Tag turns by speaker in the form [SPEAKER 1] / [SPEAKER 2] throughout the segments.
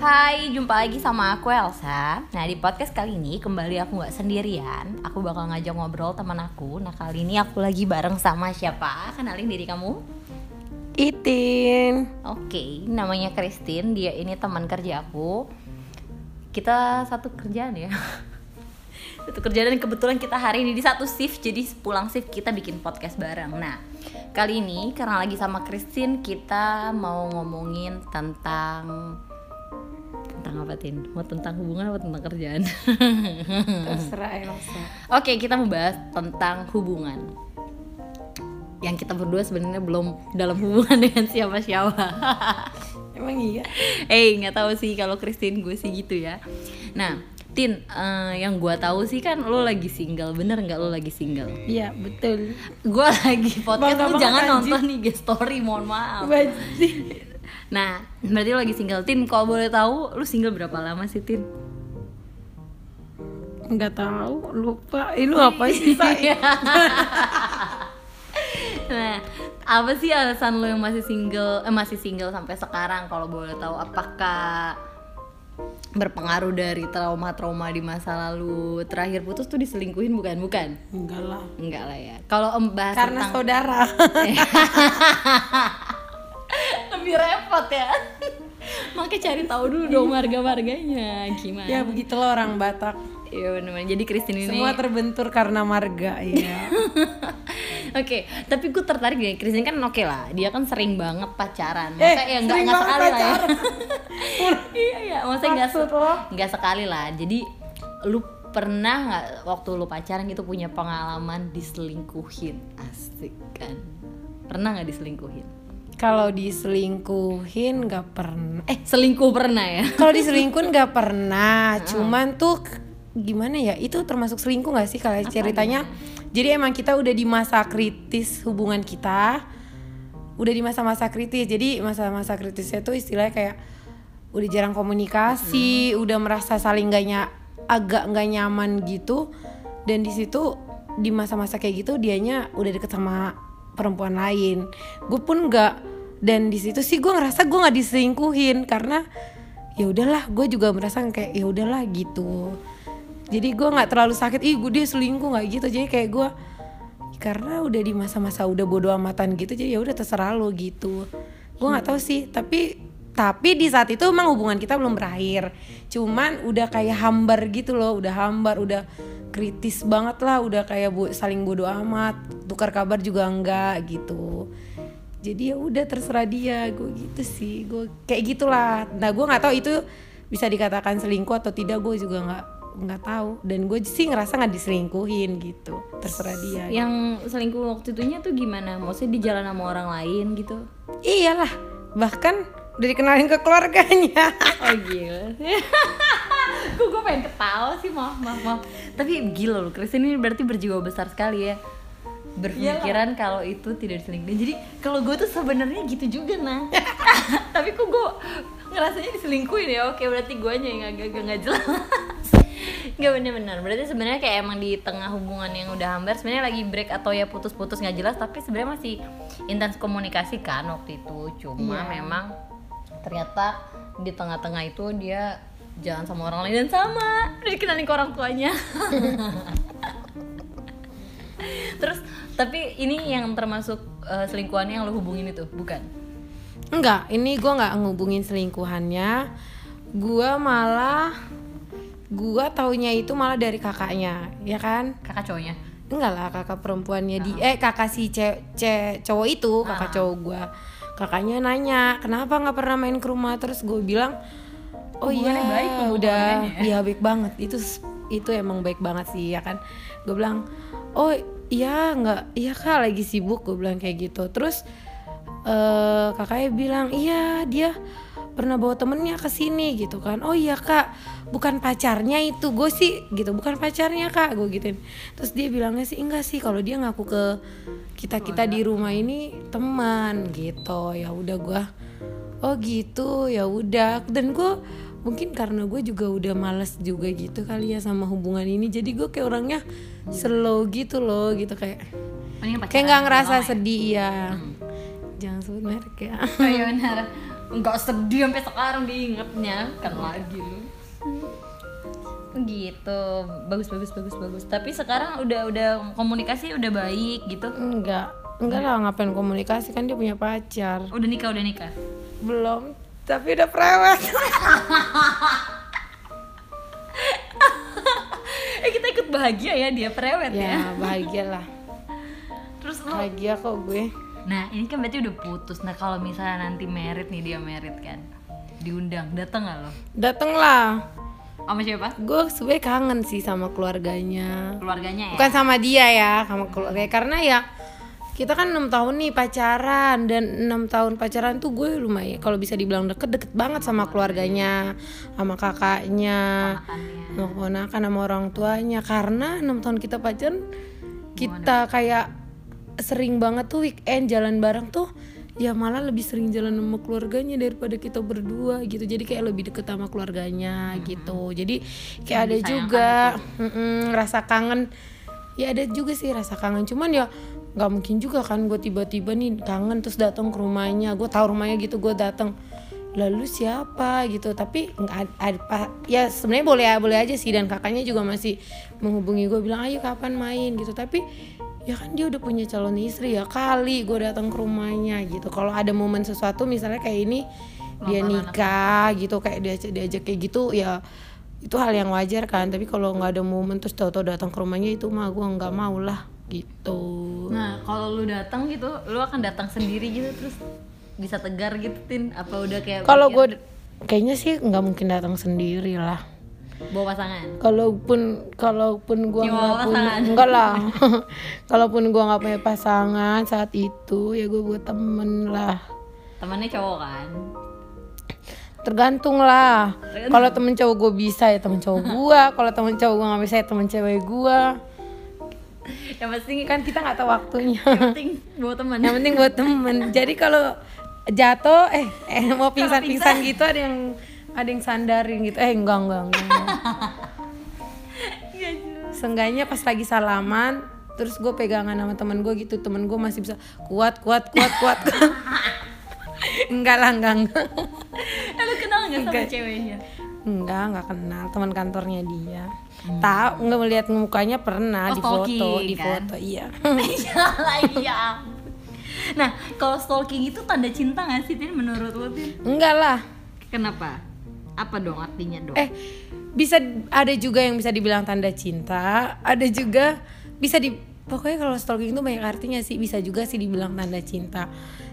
[SPEAKER 1] Hai, jumpa lagi sama aku Elsa. Nah di podcast kali ini kembali aku nggak sendirian. Aku bakal ngajak ngobrol teman aku. Nah kali ini aku lagi bareng sama siapa? Kenalin diri kamu.
[SPEAKER 2] Itin.
[SPEAKER 1] Oke, namanya Christine. Dia ini teman kerja aku. Kita satu kerjaan ya. satu kerjaan dan kebetulan kita hari ini di satu shift. Jadi pulang shift kita bikin podcast bareng. Nah kali ini karena lagi sama Christine kita mau ngomongin tentang tentang apa tin mau tentang hubungan apa tentang kerjaan
[SPEAKER 2] Terserah Elsa.
[SPEAKER 1] oke kita mau bahas tentang hubungan yang kita berdua sebenarnya belum dalam hubungan dengan siapa-siapa
[SPEAKER 2] Emang iya?
[SPEAKER 1] eh nggak tahu sih kalau Christine gue sih gitu ya nah Tin, eh, yang gue tahu sih kan lo lagi single, bener nggak lo lagi single?
[SPEAKER 2] Iya betul.
[SPEAKER 1] Gue lagi podcast, lo jangan nonton nih story, mohon maaf. Nah, berarti lo lagi single, Tin. Kalau boleh tahu, lo single berapa lama sih, Tin?
[SPEAKER 2] Nggak tahu, lupa. Eh, lu apa sih?
[SPEAKER 1] Nah, apa sih alasan lo yang masih single, eh, masih single sampai sekarang? Kalau boleh tahu, apakah berpengaruh dari trauma-trauma di masa lalu? Terakhir putus tuh diselingkuhin bukan? Bukan?
[SPEAKER 2] Enggak lah.
[SPEAKER 1] Enggak lah ya. Kalau em bahas
[SPEAKER 2] Karena
[SPEAKER 1] tentang
[SPEAKER 2] saudara.
[SPEAKER 1] lebih repot ya. Makanya cari tahu dulu dong marga-marganya gimana.
[SPEAKER 2] ya begitulah orang Batak.
[SPEAKER 1] Iya benar Jadi Christine ini
[SPEAKER 2] Semua terbentur karena marga ya.
[SPEAKER 1] Oke, tapi gue tertarik deh. Christine kan oke lah, dia kan sering banget pacaran.
[SPEAKER 2] Eh,
[SPEAKER 1] Masa ya nggak
[SPEAKER 2] sering
[SPEAKER 1] nggak
[SPEAKER 2] banget
[SPEAKER 1] sekali lah ya. iya iya, masa nggak nggak sekali lah. Jadi lu pernah nggak waktu lu pacaran gitu punya pengalaman diselingkuhin? Asik kan? Pernah nggak diselingkuhin?
[SPEAKER 2] Kalau diselingkuhin nggak pernah.
[SPEAKER 1] Eh, selingkuh pernah ya?
[SPEAKER 2] Kalau diselingkuhin nggak pernah. Cuman tuh gimana ya? Itu termasuk selingkuh nggak sih kalau ceritanya? Jadi emang kita udah di masa kritis hubungan kita. Udah di masa-masa kritis. Jadi masa-masa kritisnya tuh istilahnya kayak udah jarang komunikasi, udah merasa saling gak nya- agak nggak nyaman gitu. Dan di situ di masa-masa kayak gitu dianya udah deket sama perempuan lain. Gue pun nggak dan di situ sih gue ngerasa gue nggak diselingkuhin karena ya udahlah gue juga merasa kayak ya udahlah gitu. Jadi gue nggak terlalu sakit ih gue dia selingkuh nggak gitu. Jadi kayak gue karena udah di masa-masa udah bodo amatan gitu jadi ya udah terserah lo gitu. Gue nggak tahu sih tapi tapi di saat itu emang hubungan kita belum berakhir. Cuman udah kayak hambar gitu loh udah hambar udah kritis banget lah udah kayak saling bodo amat tukar kabar juga enggak gitu jadi ya udah terserah dia. Gue gitu sih. Gue kayak gitulah. Nah gue nggak tahu itu bisa dikatakan selingkuh atau tidak. Gue juga nggak nggak tahu. Dan gue sih ngerasa nggak diselingkuhin gitu. Terserah dia.
[SPEAKER 1] Yang selingkuh waktu itunya tuh gimana? Maksudnya di jalan sama orang lain gitu?
[SPEAKER 2] iyalah. Bahkan udah dikenalin ke keluarganya.
[SPEAKER 1] Oh gila. Kok gue pengen ketawa sih? Maaf maaf maaf. Tapi gila loh Christine ini berarti berjiwa besar sekali ya Berpikiran kalau itu tidak diselingkuhin Jadi kalau gue tuh sebenarnya gitu juga nah. Tapi kok gue ngerasanya diselingkuhin ya? Oke berarti gue yang agak agak nggak jelas. Gak bener-bener. Berarti sebenarnya kayak emang di tengah hubungan yang udah hambar sebenarnya lagi break atau ya putus-putus nggak jelas Tapi sebenarnya masih intens komunikasi kan waktu itu. Cuma
[SPEAKER 2] Iya.
[SPEAKER 1] memang ternyata di tengah-tengah itu dia jalan sama orang lain dan sama. Dikenalin ke orang tuanya. Terus tapi ini yang termasuk eh, selingkuhannya yang lo hubungin itu bukan?
[SPEAKER 2] Enggak ini gue nggak ngehubungin selingkuhannya. Gue malah gue taunya itu malah dari kakaknya ya kan?
[SPEAKER 1] Kakak cowoknya?
[SPEAKER 2] Enggak lah kakak perempuannya di eh kakak si ce, ce- cowok itu kakak
[SPEAKER 1] Ah.
[SPEAKER 2] cowok gue kakaknya nanya kenapa nggak pernah main ke rumah? Terus gue bilang oh iya
[SPEAKER 1] baik
[SPEAKER 2] udah.
[SPEAKER 1] hubungannya.
[SPEAKER 2] Iya baik banget. Itu itu emang baik banget sih ya kan? Gue bilang oh iya nggak iya kak lagi sibuk gue bilang kayak gitu. Terus eh kakaknya bilang iya dia pernah bawa temennya ke sini gitu kan. Oh iya kak bukan pacarnya itu gue sih gitu. Bukan pacarnya kak gue gituin. Terus dia bilangnya sih enggak sih kalau dia ngaku ke kita kita di rumah ini teman gitu. Ya udah gue oh gitu ya udah. Dan gue mungkin karena gue juga udah males juga gitu kali ya sama hubungan ini. Jadi gue kayak orangnya slow gitu loh gitu. Kayak
[SPEAKER 1] pacaran
[SPEAKER 2] kayak nggak ngerasa
[SPEAKER 1] ya?
[SPEAKER 2] sedih ya jangan sebut merek ya.
[SPEAKER 1] Oh iya benar. nggak sedih sampai sekarang diingetnya kan lagi lu. Gitu. Bagus bagus bagus bagus. Tapi sekarang udah udah komunikasi udah baik gitu?
[SPEAKER 2] Enggak enggak lah ngapain komunikasi? Kan dia punya pacar.
[SPEAKER 1] Udah nikah udah nikah?
[SPEAKER 2] Belum tapi udah prewed
[SPEAKER 1] eh kita ikut bahagia ya dia prewed ya,
[SPEAKER 2] ya. bahagia lah.
[SPEAKER 1] Terus lo?
[SPEAKER 2] Bahagia kok gue.
[SPEAKER 1] Nah ini kan berarti udah putus. Nah kalau misalnya nanti merit nih dia merit kan. Diundang. Datang nggak lo?
[SPEAKER 2] Dateng lah.
[SPEAKER 1] Sama siapa?
[SPEAKER 2] Gue sebenernya kangen sih sama keluarganya.
[SPEAKER 1] Keluarganya ya?
[SPEAKER 2] Bukan sama dia ya sama keluarga karena ya kita kan enam tahun nih pacaran dan enam tahun pacaran tuh gue lumayan kalau bisa dibilang deket deket banget sama keluarganya sama kakaknya sama keponakan sama orang tuanya. Karena enam tahun kita pacaran kita kayak sering banget tuh weekend jalan bareng tuh ya malah lebih sering jalan sama keluarganya daripada kita berdua gitu. Jadi kayak lebih deket sama keluarganya gitu. Jadi kayak ada juga mm-mm, rasa kangen. Ya ada juga sih rasa kangen. Cuman ya nggak mungkin juga kan gue tiba-tiba nih kangen terus datang ke rumahnya. Gue tahu rumahnya gitu gue datang. Lalu siapa gitu? Tapi nggak ad- ad- pa- ya sebenarnya boleh boleh aja sih. Dan kakaknya juga masih menghubungi gue bilang ayo kapan main? gitu. Tapi ya kan dia udah punya calon istri ya kali gue datang ke rumahnya gitu. Kalau ada momen sesuatu misalnya kayak ini dia nikah gitu kayak diajak diajak kayak gitu ya itu hal yang wajar kan. Tapi kalau nggak ada momen terus tahu-tahu datang ke rumahnya itu mah gue nggak mau lah gitu.
[SPEAKER 1] Nah kalau lu datang gitu lu akan datang sendiri gitu terus bisa tegar gitu tin. Apa udah kayak
[SPEAKER 2] kalau gue kayaknya sih nggak mungkin datang sendiri lah.
[SPEAKER 1] Bawa pasangan?
[SPEAKER 2] Kalaupun kalaupun
[SPEAKER 1] Ya,
[SPEAKER 2] nggak punya enggak lah. Kalaupun gua nggak punya pasangan saat itu ya gue buat temen lah.
[SPEAKER 1] Temannya cowok kan?
[SPEAKER 2] Tergantung lah. Kalau temen cowok gue bisa ya temen cowok gua. Kalau temen cowok gua nggak bisa ya temen cewek gua
[SPEAKER 1] yang penting
[SPEAKER 2] kan kita nggak tahu waktunya.
[SPEAKER 1] Yang penting bawa teman.
[SPEAKER 2] Yang penting buat temen jadi kalau jatuh eh eh mau pingsan pingsan. gitu ada yang ada yang sandarin gitu. Eh enggak enggak enggak, enggak.
[SPEAKER 1] Iya,
[SPEAKER 2] Seenggaknya pas lagi salaman terus gue pegangan sama temen gue gitu. Temen gue masih bisa kuat kuat kuat kuat. Enggak lah enggak enggak.
[SPEAKER 1] Eh, lu kenal nggak sama ceweknya
[SPEAKER 2] enggak enggak kenal teman kantornya dia. Tahu nggak melihat mukanya pernah
[SPEAKER 1] Oh,
[SPEAKER 2] di foto
[SPEAKER 1] stalking,
[SPEAKER 2] di
[SPEAKER 1] kan?
[SPEAKER 2] foto iya.
[SPEAKER 1] Iya iya. Nah kalau stalking itu tanda cinta nggak sih tin menurut lu tin?
[SPEAKER 2] Enggak lah.
[SPEAKER 1] Kenapa? Apa dong artinya dong?
[SPEAKER 2] Eh bisa ada juga yang bisa dibilang tanda cinta ada juga bisa di pokoknya kalau stalking itu banyak artinya sih bisa juga sih dibilang tanda cinta.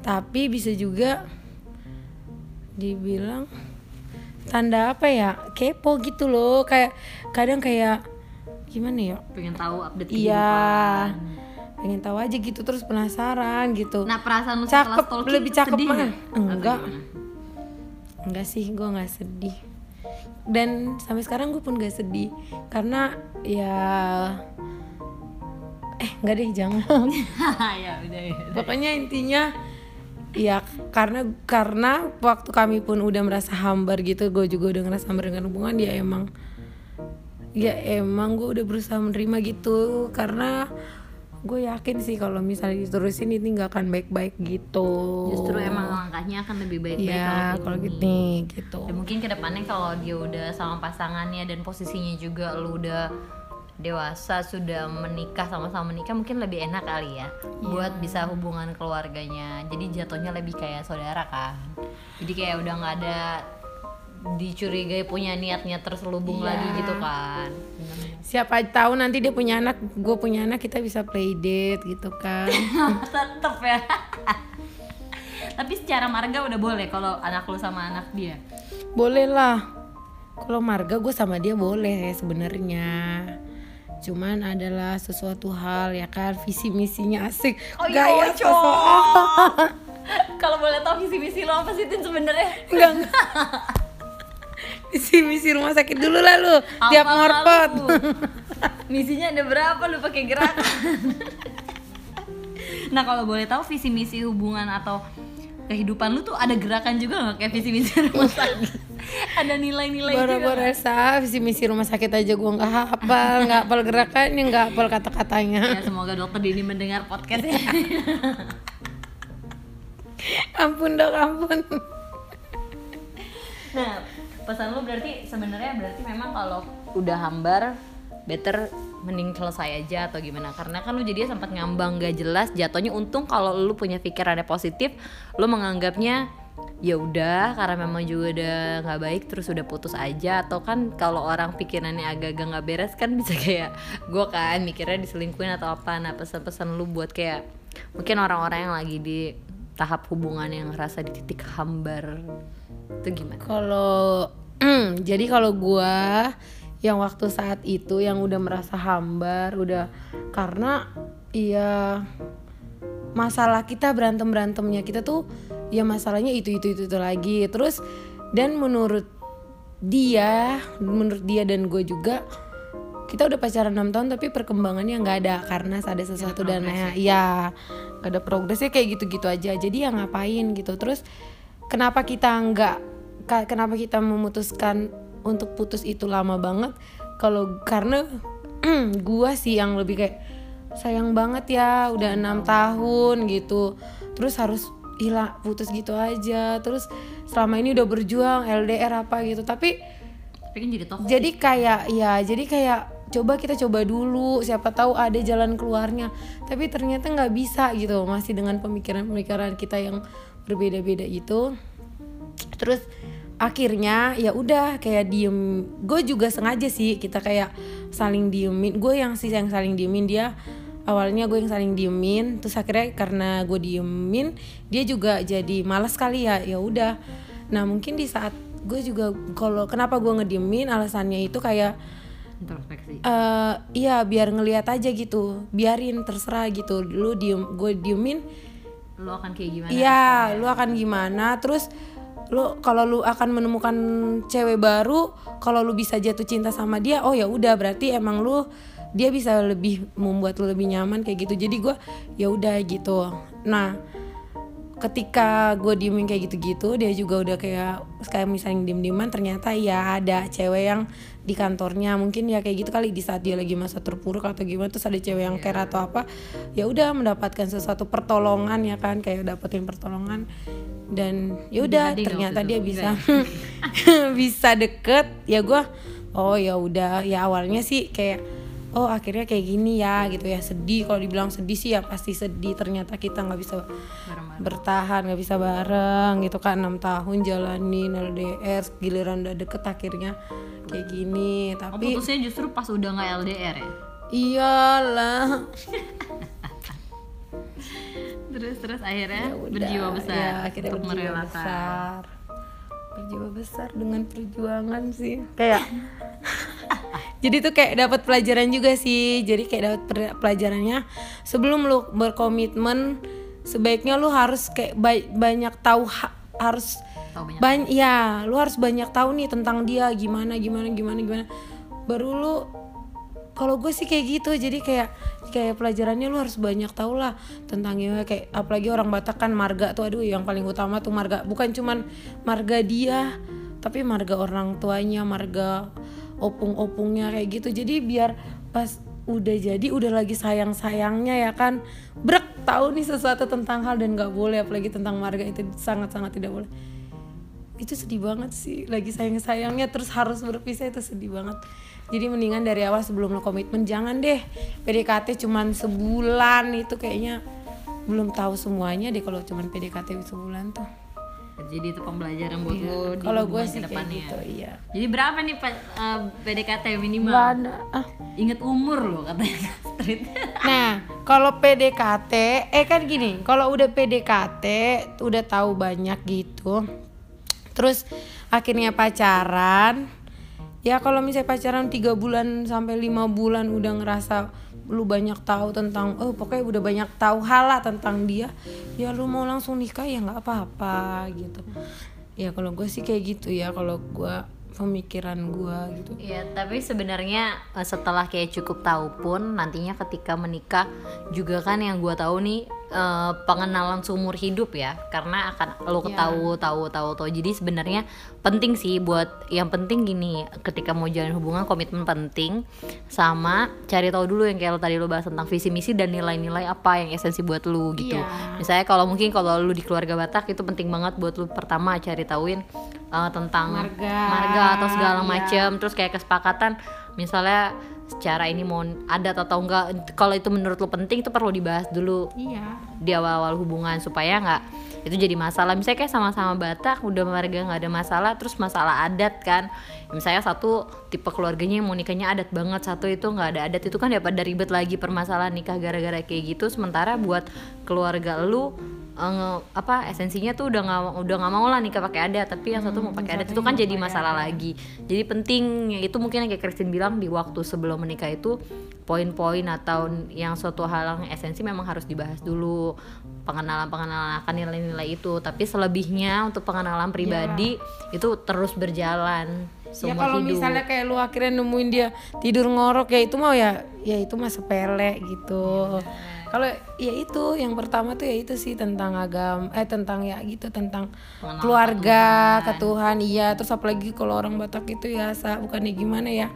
[SPEAKER 2] Tapi bisa juga dibilang tanda apa ya? Kepo gitu loh. Kayak kadang kayak gimana ya?
[SPEAKER 1] Pengen tahu update
[SPEAKER 2] iya. pengen tahu aja gitu terus penasaran gitu.
[SPEAKER 1] Nah perasaan lu
[SPEAKER 2] cakep
[SPEAKER 1] stalking
[SPEAKER 2] lebih cakep
[SPEAKER 1] sedih nggak? Atau
[SPEAKER 2] enggak. enggak sih gue nggak sedih. Dan sampai sekarang gue pun gak sedih. Karena ya eh enggak deh jangan.
[SPEAKER 1] Ya udah ya
[SPEAKER 2] pokoknya intinya ya karena karena waktu kami pun udah merasa hambar gitu gue juga udah ngerasa hambar dengan hubungan ya emang ya emang gue udah berusaha menerima gitu. Karena gue yakin sih kalau misalnya diterusin ini nggak akan baik-baik gitu.
[SPEAKER 1] Justru emang langkahnya akan lebih baik-baik
[SPEAKER 2] ya
[SPEAKER 1] kalau
[SPEAKER 2] gitu nih gitu.
[SPEAKER 1] Ya mungkin ke depannya kalau dia udah sama pasangannya dan posisinya juga lu udah dewasa sudah menikah sama-sama menikah mungkin lebih enak kali ya buat bisa hubungan keluarganya. Jadi jatuhnya lebih kayak saudara kan. Jadi kayak udah nggak ada dicurigai punya niatnya terselubung
[SPEAKER 2] Iya.
[SPEAKER 1] lagi gitu kan.
[SPEAKER 2] Siapa tahu nanti dia punya anak gue punya anak kita bisa play date gitu kan.
[SPEAKER 1] Tetep ya. Tapi secara marga udah boleh kalau anak lu sama anak dia?
[SPEAKER 2] Boleh lah. Kalau marga gue sama dia boleh sebenarnya cuman adalah sesuatu hal ya kan? Visi misinya asik.
[SPEAKER 1] Oh iya,
[SPEAKER 2] gaya sosok
[SPEAKER 1] kalau boleh tahu visi misi lo apa sih Tin sebenarnya?
[SPEAKER 2] Enggak visi misi rumah sakit dulu lah lu. Tiap
[SPEAKER 1] Apa
[SPEAKER 2] ngorpot
[SPEAKER 1] lu? Misinya ada berapa lu pakai gerakan? nah kalau boleh tahu visi misi hubungan atau kehidupan lu tuh ada gerakan juga nggak? Kayak visi misi rumah sakit? ada nilai-nilai
[SPEAKER 2] baru
[SPEAKER 1] juga
[SPEAKER 2] gue rasa visi misi rumah sakit aja gue nggak hafal nggak hafal gerakannya nggak hafal kata katanya
[SPEAKER 1] Ya semoga dokter Dini mendengar podcast ya.
[SPEAKER 2] ampun dok ampun.
[SPEAKER 1] Nah pesan lu berarti sebenarnya berarti memang kalau udah hambar better mending selesai aja atau gimana? Karena kan lu jadinya sempat ngambang gak jelas jatuhnya untung kalau lu punya pikirannya positif lu menganggapnya ya udah karena memang juga udah nggak baik terus udah putus aja. Atau kan kalau orang pikirannya agak-agak nggak beres kan bisa kayak gue kan mikirnya diselingkuhin atau apa. Nah pesan-pesan lu buat kayak mungkin orang-orang yang lagi di tahap hubungan yang ngerasa di titik hambar itu gimana?
[SPEAKER 2] Kalau jadi kalau gua yang waktu saat itu yang udah merasa hambar, udah karena iya masalah kita berantem berantemnya kita tuh ya masalahnya itu itu itu, itu lagi. Terus dan menurut dia menurut dia dan gue juga kita udah pacaran 6 tahun tapi perkembangannya nggak ada karena ada sesuatu dan ya ya ada progresnya kayak gitu-gitu aja. Jadi ya ngapain gitu. Terus kenapa kita nggak kenapa kita memutuskan untuk putus itu lama banget? Kalau karena gua sih yang lebih kayak sayang banget ya udah enam tahun gitu. Terus harus hilang putus gitu aja. Terus selama ini udah berjuang LDR apa gitu. Tapi
[SPEAKER 1] tapi kan jadi toxic.
[SPEAKER 2] jadi kayak ya jadi kayak coba kita coba dulu. Siapa tahu ada jalan keluarnya. Tapi ternyata nggak bisa gitu. Masih dengan pemikiran-pemikiran kita yang berbeda-beda itu terus akhirnya ya udah kayak diem. Gue juga sengaja sih kita kayak saling diemin. Gue yang sih yang saling diemin. Dia awalnya gue yang saling diemin terus akhirnya karena gue diemin dia juga jadi malas kali ya ya udah. Nah mungkin di saat gue juga kalau kenapa gue ngediemin alasannya itu kayak
[SPEAKER 1] introspeksi.
[SPEAKER 2] eh iya biar ngelihat aja gitu biarin terserah gitu. Lu diem gue diemin
[SPEAKER 1] lu akan kayak gimana?
[SPEAKER 2] iya lu akan gimana? Terus lu kalau lu akan menemukan cewek baru kalau lu bisa jatuh cinta sama dia oh ya udah berarti emang lu dia bisa lebih membuat lu lebih nyaman kayak gitu. Jadi gue ya udah gitu. Nah ketika gue diemin kayak gitu-gitu dia juga udah kayak kayak misalnya diem-dieman ternyata ya ada cewek yang di kantornya. Mungkin ya kayak gitu kali di saat dia lagi masa terpuruk atau gimana terus ada cewek yang care atau apa ya udah mendapatkan sesuatu pertolongan ya kan kayak dapetin pertolongan. Dan ya udah ternyata dia bisa bisa deket. Ya gue oh ya udah ya awalnya sih kayak oh akhirnya kayak gini ya gitu ya. Sedih kalau dibilang sedih sih ya pasti sedih. Ternyata kita nggak bisa bertahan nggak bisa bareng gitu kan. Enam tahun jalanin LDR giliran udah deket akhirnya kayak gini.
[SPEAKER 1] Oh,
[SPEAKER 2] tapi
[SPEAKER 1] putusnya justru pas udah nggak LDR ya?
[SPEAKER 2] Iyalah.
[SPEAKER 1] Terus terus akhirnya
[SPEAKER 2] Ya udah,
[SPEAKER 1] berjiwa besar
[SPEAKER 2] ya, akhirnya
[SPEAKER 1] untuk
[SPEAKER 2] berjiwa
[SPEAKER 1] merelakan.
[SPEAKER 2] besar. Berjiwa besar dengan perjuangan sih. Kayak jadi tuh kayak dapat pelajaran juga sih. Jadi kayak dapat pelajarannya sebelum lu berkomitmen sebaiknya lu harus kayak ba- banyak tahu ha- harus
[SPEAKER 1] Tahu banyak
[SPEAKER 2] banyak ya lu harus banyak tahu nih tentang dia gimana gimana gimana gimana. Baru lu kalau gue sih kayak gitu. Jadi kayak kayak pelajarannya lu harus banyak tahu lah tentangnya kayak apalagi orang Batak kan marga tuh aduh yang paling utama tuh marga. Bukan cuman marga dia tapi marga orang tuanya marga opung-opungnya kayak gitu. Jadi biar pas udah jadi udah lagi sayang sayangnya ya kan. Brek tahu nih sesuatu tentang hal dan nggak boleh apalagi tentang marga itu sangat sangat tidak boleh. Itu sedih banget sih lagi sayang sayangnya terus harus berpisah itu sedih banget. Jadi mendingan dari awal sebelum lo komitmen jangan deh. PDKT cuman sebulan itu kayaknya belum tahu semuanya deh kalau cuman PDKT sebulan tuh
[SPEAKER 1] jadi itu pembelajaran buat lo di
[SPEAKER 2] kalau gue sih kayak gitu iya.
[SPEAKER 1] Jadi berapa nih Pak, eh, PDKT minimal?
[SPEAKER 2] Ada ah.
[SPEAKER 1] inget umur lo katanya street
[SPEAKER 2] Nah, kalau PDKT, eh kan gini, kalau udah PDKT, udah tahu banyak gitu, terus akhirnya pacaran, ya kalau misalnya pacaran tiga bulan sampai lima bulan udah ngerasa lu banyak tahu tentang, oh pokoknya udah banyak tahu hal tentang dia, ya lu mau langsung nikah ya nggak apa-apa gitu. Ya kalau gue sih kayak gitu ya, kalau gue pemikiran gue gitu.
[SPEAKER 1] Ya, tapi sebenarnya eh, setelah kayak cukup tahu pun nantinya ketika menikah juga kan yang gua tahu nih eh, pengenalan seumur hidup ya karena akan lo
[SPEAKER 2] Iya.
[SPEAKER 1] tahu tahu tahu tahu jadi sebenarnya penting sih buat yang penting gini ketika mau jalan hubungan komitmen penting sama cari tahu dulu yang kayak lo tadi lo bahas tentang visi misi dan nilai-nilai apa yang esensi buat lu gitu
[SPEAKER 2] Iya.
[SPEAKER 1] misalnya kalau mungkin kalau lu di keluarga Batak itu penting banget buat lu pertama cari tahuin eh, tentang
[SPEAKER 2] Marga.
[SPEAKER 1] marga atau segala
[SPEAKER 2] Iya.
[SPEAKER 1] macam terus kayak kesepakatan misalnya secara ini mau adat atau enggak kalau itu menurut lo penting itu perlu dibahas dulu.
[SPEAKER 2] Iya.
[SPEAKER 1] Di awal-awal hubungan supaya nggak itu jadi masalah. Misalnya kayak sama-sama Batak udah marga nggak ada masalah terus masalah adat kan. Misalnya satu tipe keluarganya yang mau nikahnya adat banget satu itu nggak ada adat itu kan ya pada ribet lagi permasalahan nikah gara-gara kayak gitu. Sementara buat keluarga lu eh, apa esensinya tuh udah nggak udah nggak mau lah nikah pakai adat tapi yang satu mau pakai adat itu kan jadi masalah lagi. Jadi penting itu mungkin yang kayak Christine bilang di waktu sebelum menikah itu poin-poin atau yang suatu hal yang esensi memang harus dibahas dulu pengenalan-pengenalan akan nilai-nilai itu. Tapi selebihnya untuk pengenalan pribadi itu terus berjalan
[SPEAKER 2] ya
[SPEAKER 1] seumur
[SPEAKER 2] kalau
[SPEAKER 1] hidup.
[SPEAKER 2] misalnya kayak lu akhirnya nemuin dia tidur ngorok ya itu mau ya ya itu mah sepele gitu kalau ya itu yang pertama tuh ya itu sih tentang agama eh tentang ya gitu tentang
[SPEAKER 1] Mengenal
[SPEAKER 2] keluarga ke Tuhan iya. Terus apalagi kalau orang Batak itu ya sa bukannya gimana ya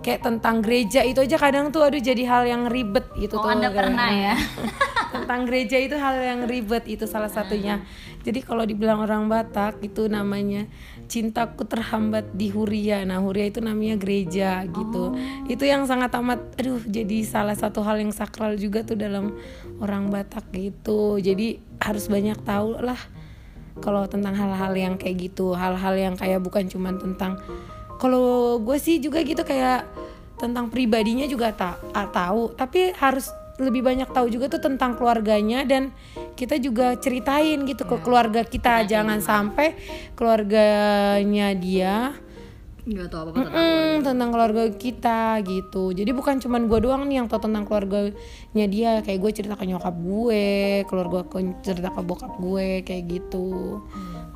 [SPEAKER 2] kayak tentang gereja itu aja kadang tuh aduh jadi hal yang ribet gitu
[SPEAKER 1] oh
[SPEAKER 2] tuh
[SPEAKER 1] anda pernah ya?
[SPEAKER 2] Tentang gereja itu hal yang ribet itu salah satunya. Jadi kalau dibilang orang Batak itu namanya cintaku terhambat di Huria. Nah Huria itu namanya gereja gitu. Itu yang sangat amat aduh jadi salah satu hal yang sakral juga tuh dalam orang Batak gitu. Jadi harus banyak tahu lah kalau tentang hal-hal yang kayak gitu. Hal-hal yang kayak bukan cuman tentang kalau gue sih juga gitu kayak tentang pribadinya juga tak tahu. Tapi harus lebih banyak tahu juga tuh tentang keluarganya dan kita juga ceritain gitu ke keluarga kita. Jangan sampai keluarganya dia
[SPEAKER 1] nggak tahu apa apa
[SPEAKER 2] Mm, tentang keluarga kita gitu. Jadi bukan cuman gue doang nih yang tahu tentang keluarganya dia. Kayak gue cerita ke nyokap gue keluarga gue cerita ke bokap gue kayak gitu.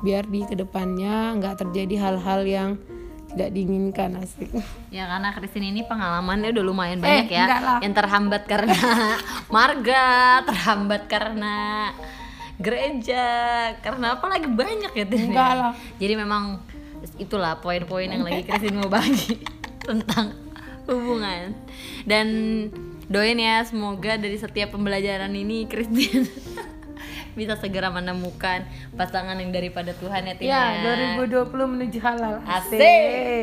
[SPEAKER 2] Biar di ke depannya nggak terjadi hal-hal yang tidak diinginkan asik
[SPEAKER 1] Ya karena Christine ini pengalamannya udah lumayan
[SPEAKER 2] Eh,
[SPEAKER 1] banyak ya
[SPEAKER 2] enggak lah.
[SPEAKER 1] Yang terhambat karena marga, terhambat karena gereja Karena apa lagi banyak ya ya?
[SPEAKER 2] Enggak lah.
[SPEAKER 1] Jadi memang itulah poin-poin yang lagi Christine mau bagi Tentang hubungan Dan doain ya semoga dari setiap pembelajaran ini Christine bisa segera menemukan pasangan yang daripada Tuhan ya Tin
[SPEAKER 2] ya 2020 menuju halal
[SPEAKER 1] Asik.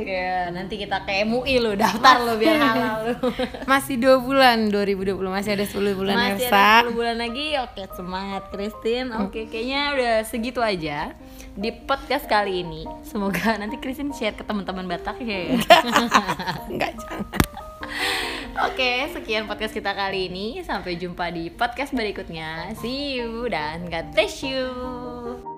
[SPEAKER 1] Ya, nanti kita ke MUI lu daftar lu biar halal lu.
[SPEAKER 2] masih dua bulan 2020 masih ada 10 bulan
[SPEAKER 1] Masih ada 10 bulan lagi. Oke, semangat Christine. Oke, kayaknya udah segitu aja di podcast kali ini. Semoga nanti Christine share ke teman-teman Batak ya.
[SPEAKER 2] enggak jangan
[SPEAKER 1] Oke, sekian podcast kita kali ini. Sampai jumpa di podcast berikutnya. See you dan God bless you.